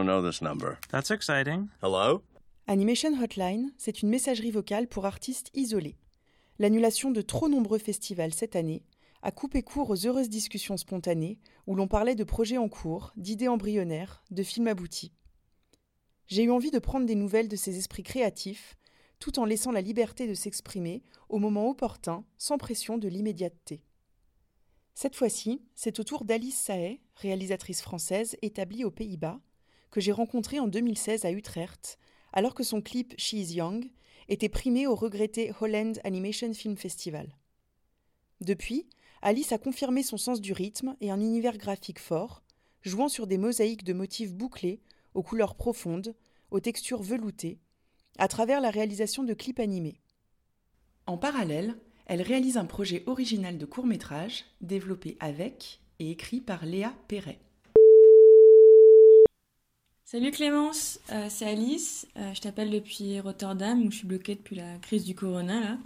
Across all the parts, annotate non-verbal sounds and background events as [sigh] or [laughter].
don't know this number. That's exciting. Hello? Animation Hotline, c'est une messagerie vocale pour artistes isolés. L'annulation de trop nombreux festivals cette année a coupé court aux heureuses discussions spontanées où l'on parlait de projets en cours, d'idées embryonnaires, de films aboutis. J'ai eu envie de prendre des nouvelles de ces esprits créatifs, tout en laissant la liberté de s'exprimer au moment opportun, sans pression de l'immédiateté. Cette fois-ci, c'est au tour d'Alice Saet, réalisatrice française établie aux Pays-Bas, que j'ai rencontrée en 2016 à Utrecht, alors que son clip She is Young était primé au regretté Holland Animation Film Festival. Depuis, Alice a confirmé son sens du rythme et un univers graphique fort, jouant sur des mosaïques de motifs bouclés, aux couleurs profondes, aux textures veloutées, à travers la réalisation de clips animés. En parallèle, elle réalise un projet original de court métrage développé avec et écrit par Léa Perret. Salut Clémence, euh, c'est Alice. Euh, je t'appelle depuis Rotterdam où je suis bloquée depuis la crise du corona là.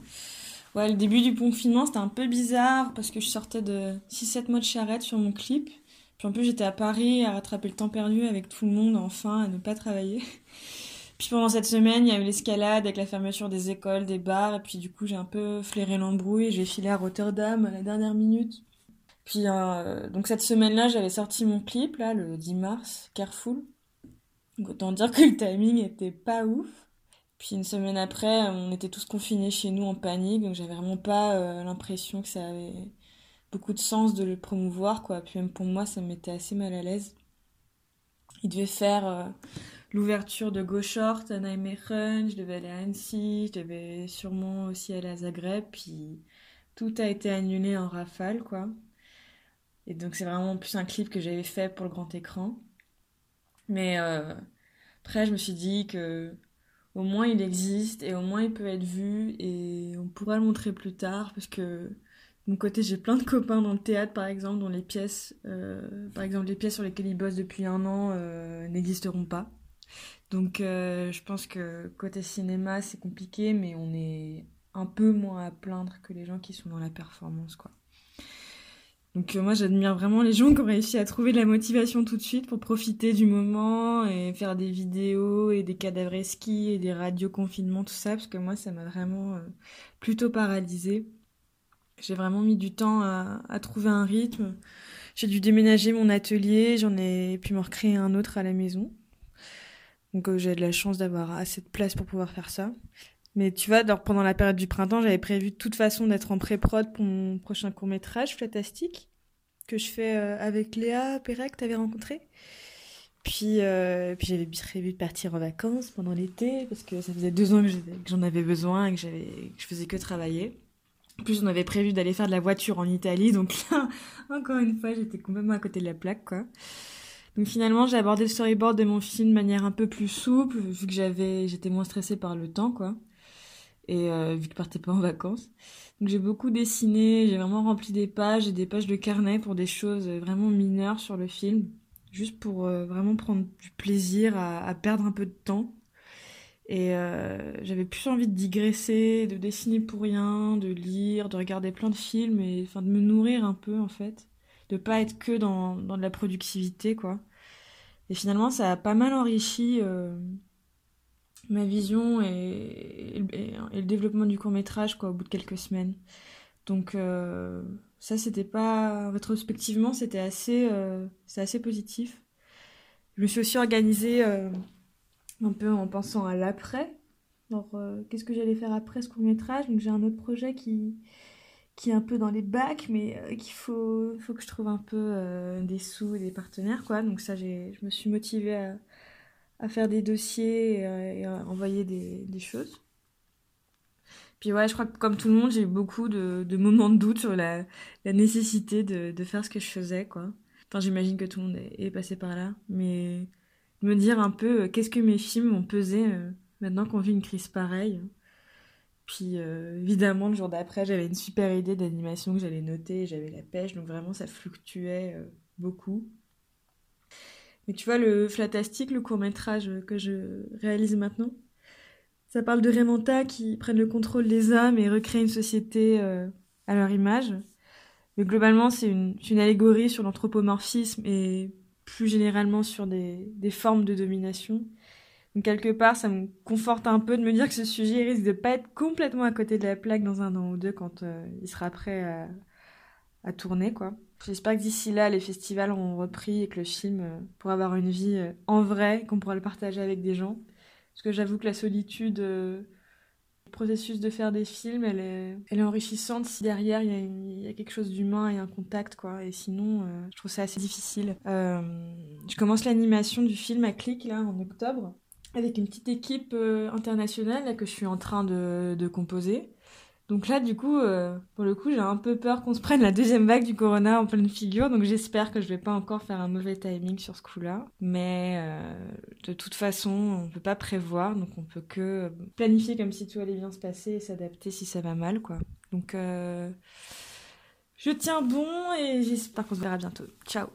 Ouais, le début du confinement c'était un peu bizarre parce que je sortais de 6-7 mois de charrette sur mon clip. Puis en plus j'étais à Paris à rattraper le temps perdu avec tout le monde enfin, à ne pas travailler. [laughs] Puis pendant cette semaine, il y a eu l'escalade avec la fermeture des écoles, des bars, et puis du coup j'ai un peu flairé l'embrouille, j'ai filé à Rotterdam à la dernière minute. Puis euh, donc cette semaine-là, j'avais sorti mon clip là le 10 mars, Careful. Autant dire que le timing était pas ouf. Puis une semaine après, on était tous confinés chez nous en panique, donc j'avais vraiment pas euh, l'impression que ça avait beaucoup de sens de le promouvoir. Puis même pour moi, ça me mettait assez mal à l'aise. Il devait faire euh, l'ouverture de Go Short à Nijmegen, je devais aller à Annecy, je devais sûrement aussi aller à Zagreb, puis tout a été annulé en rafale, quoi. Et donc c'est vraiment plus un clip que j'avais fait pour le grand écran. Mais euh, après, je me suis dit que au moins il existe et au moins il peut être vu et on pourra le montrer plus tard parce que de mon côté j'ai plein de copains dans le théâtre par exemple dont les pièces euh, par exemple les pièces sur lesquelles ils bossent depuis un an euh, n'existeront pas. Donc je pense que côté cinéma c'est compliqué mais on est un peu moins à plaindre que les gens qui sont dans la performance quoi donc euh, moi j'admire vraiment les gens qui ont réussi à trouver de la motivation tout de suite pour profiter du moment et faire des vidéos et des cadavres ski et des radios confinement tout ça parce que moi ça m'a vraiment euh, plutôt paralysée. J'ai vraiment mis du temps à, à trouver un rythme. J'ai dû déménager mon atelier, j'en ai pu me recréer un autre à la maison. Donc euh, j'ai de la chance d'avoir assez de place pour pouvoir faire ça. Mais tu vois, pendant la période du printemps, j'avais prévu de toute façon d'être en pré-prod pour mon prochain court-métrage, Fantastique, que je fais euh, avec Léa Perret, que tu avais rencontré. Puis, euh, puis j'avais prévu de partir en vacances pendant l'été, parce que ça faisait deux ans que j'en avais besoin et que, que je faisais que travailler. En plus, on avait prévu d'aller faire de la voiture en Italie, donc là, [laughs] encore une fois, j'étais complètement à côté de la plaque, quoi. Donc finalement, j'ai abordé le storyboard de mon film de manière un peu plus souple, vu que j'avais, j'étais moins stressée par le temps, quoi et euh, vu que je partais pas en vacances. Donc j'ai beaucoup dessiné, j'ai vraiment rempli des pages et des pages de carnet pour des choses vraiment mineures sur le film, juste pour euh, vraiment prendre du plaisir à, perdre un peu de temps. Et euh, j'avais plus envie de digresser, de dessiner pour rien, de lire, de regarder plein de films et enfin de me nourrir un peu en fait, de pas être que dans, dans de la productivité quoi. Et finalement ça a pas mal enrichi ma vision et, le développement du court métrage quoi au bout de quelques semaines. Donc euh, ça c'était pas rétrospectivement c'était assez euh, assez positif. Je me suis aussi organisée euh, un peu en pensant à l'après. Alors euh, qu'est-ce que j'allais faire après ce court métrage donc j'ai un autre projet qui qui est un peu dans les bacs mais qu'il faut faut que je trouve un peu des sous des partenaires quoi. Donc ça je me suis motivée à à faire des dossiers et, à, et à envoyer des, choses. Puis ouais, je crois que comme tout le monde, j'ai eu beaucoup de, moments de doute sur la, nécessité de, faire ce que je faisais, quoi. Enfin, j'imagine que tout le monde est, passé par là, mais me dire un peu euh, qu'est-ce que mes films ont pesé euh, maintenant qu'on vit une crise pareille. Puis euh, évidemment, le jour d'après, j'avais une super idée d'animation que j'allais noter, j'avais la pêche, donc vraiment ça fluctuait euh, beaucoup. Mais tu vois, le Flatastique, le court-métrage que je réalise maintenant, ça parle de Raymanta qui prennent le contrôle des âmes et recréent une société euh, à leur image. Mais globalement, c'est une, allégorie sur l'anthropomorphisme et plus généralement sur des, des formes de domination. Donc quelque part, ça me conforte un peu de me dire que ce sujet risque de pas être complètement à côté de la plaque dans un an ou deux quand euh, il sera prêt à, à tourner, quoi. J'espère que d'ici là, les festivals auront repris et que le film euh, pourra avoir une vie euh, en vrai, qu'on pourra le partager avec des gens. Parce que j'avoue que la solitude, euh, le processus de faire des films, elle est, elle est enrichissante si derrière il y, a quelque chose d'humain et un contact, quoi. Et sinon, je trouve ça assez difficile. Je commence l'animation du film à Click, là, en octobre, avec une petite équipe internationale que je suis en train de composer. Donc là, du coup, euh, pour le coup, j'ai un peu peur qu'on se prenne la deuxième vague du corona en pleine figure. Donc j'espère que je vais pas encore faire un mauvais timing sur ce coup-là. Mais euh, de toute façon, on peut pas prévoir. Donc on peut que planifier comme si tout allait bien se passer et s'adapter si ça va mal, quoi. Donc euh, je tiens bon et j'espère qu'on se verra bientôt. Ciao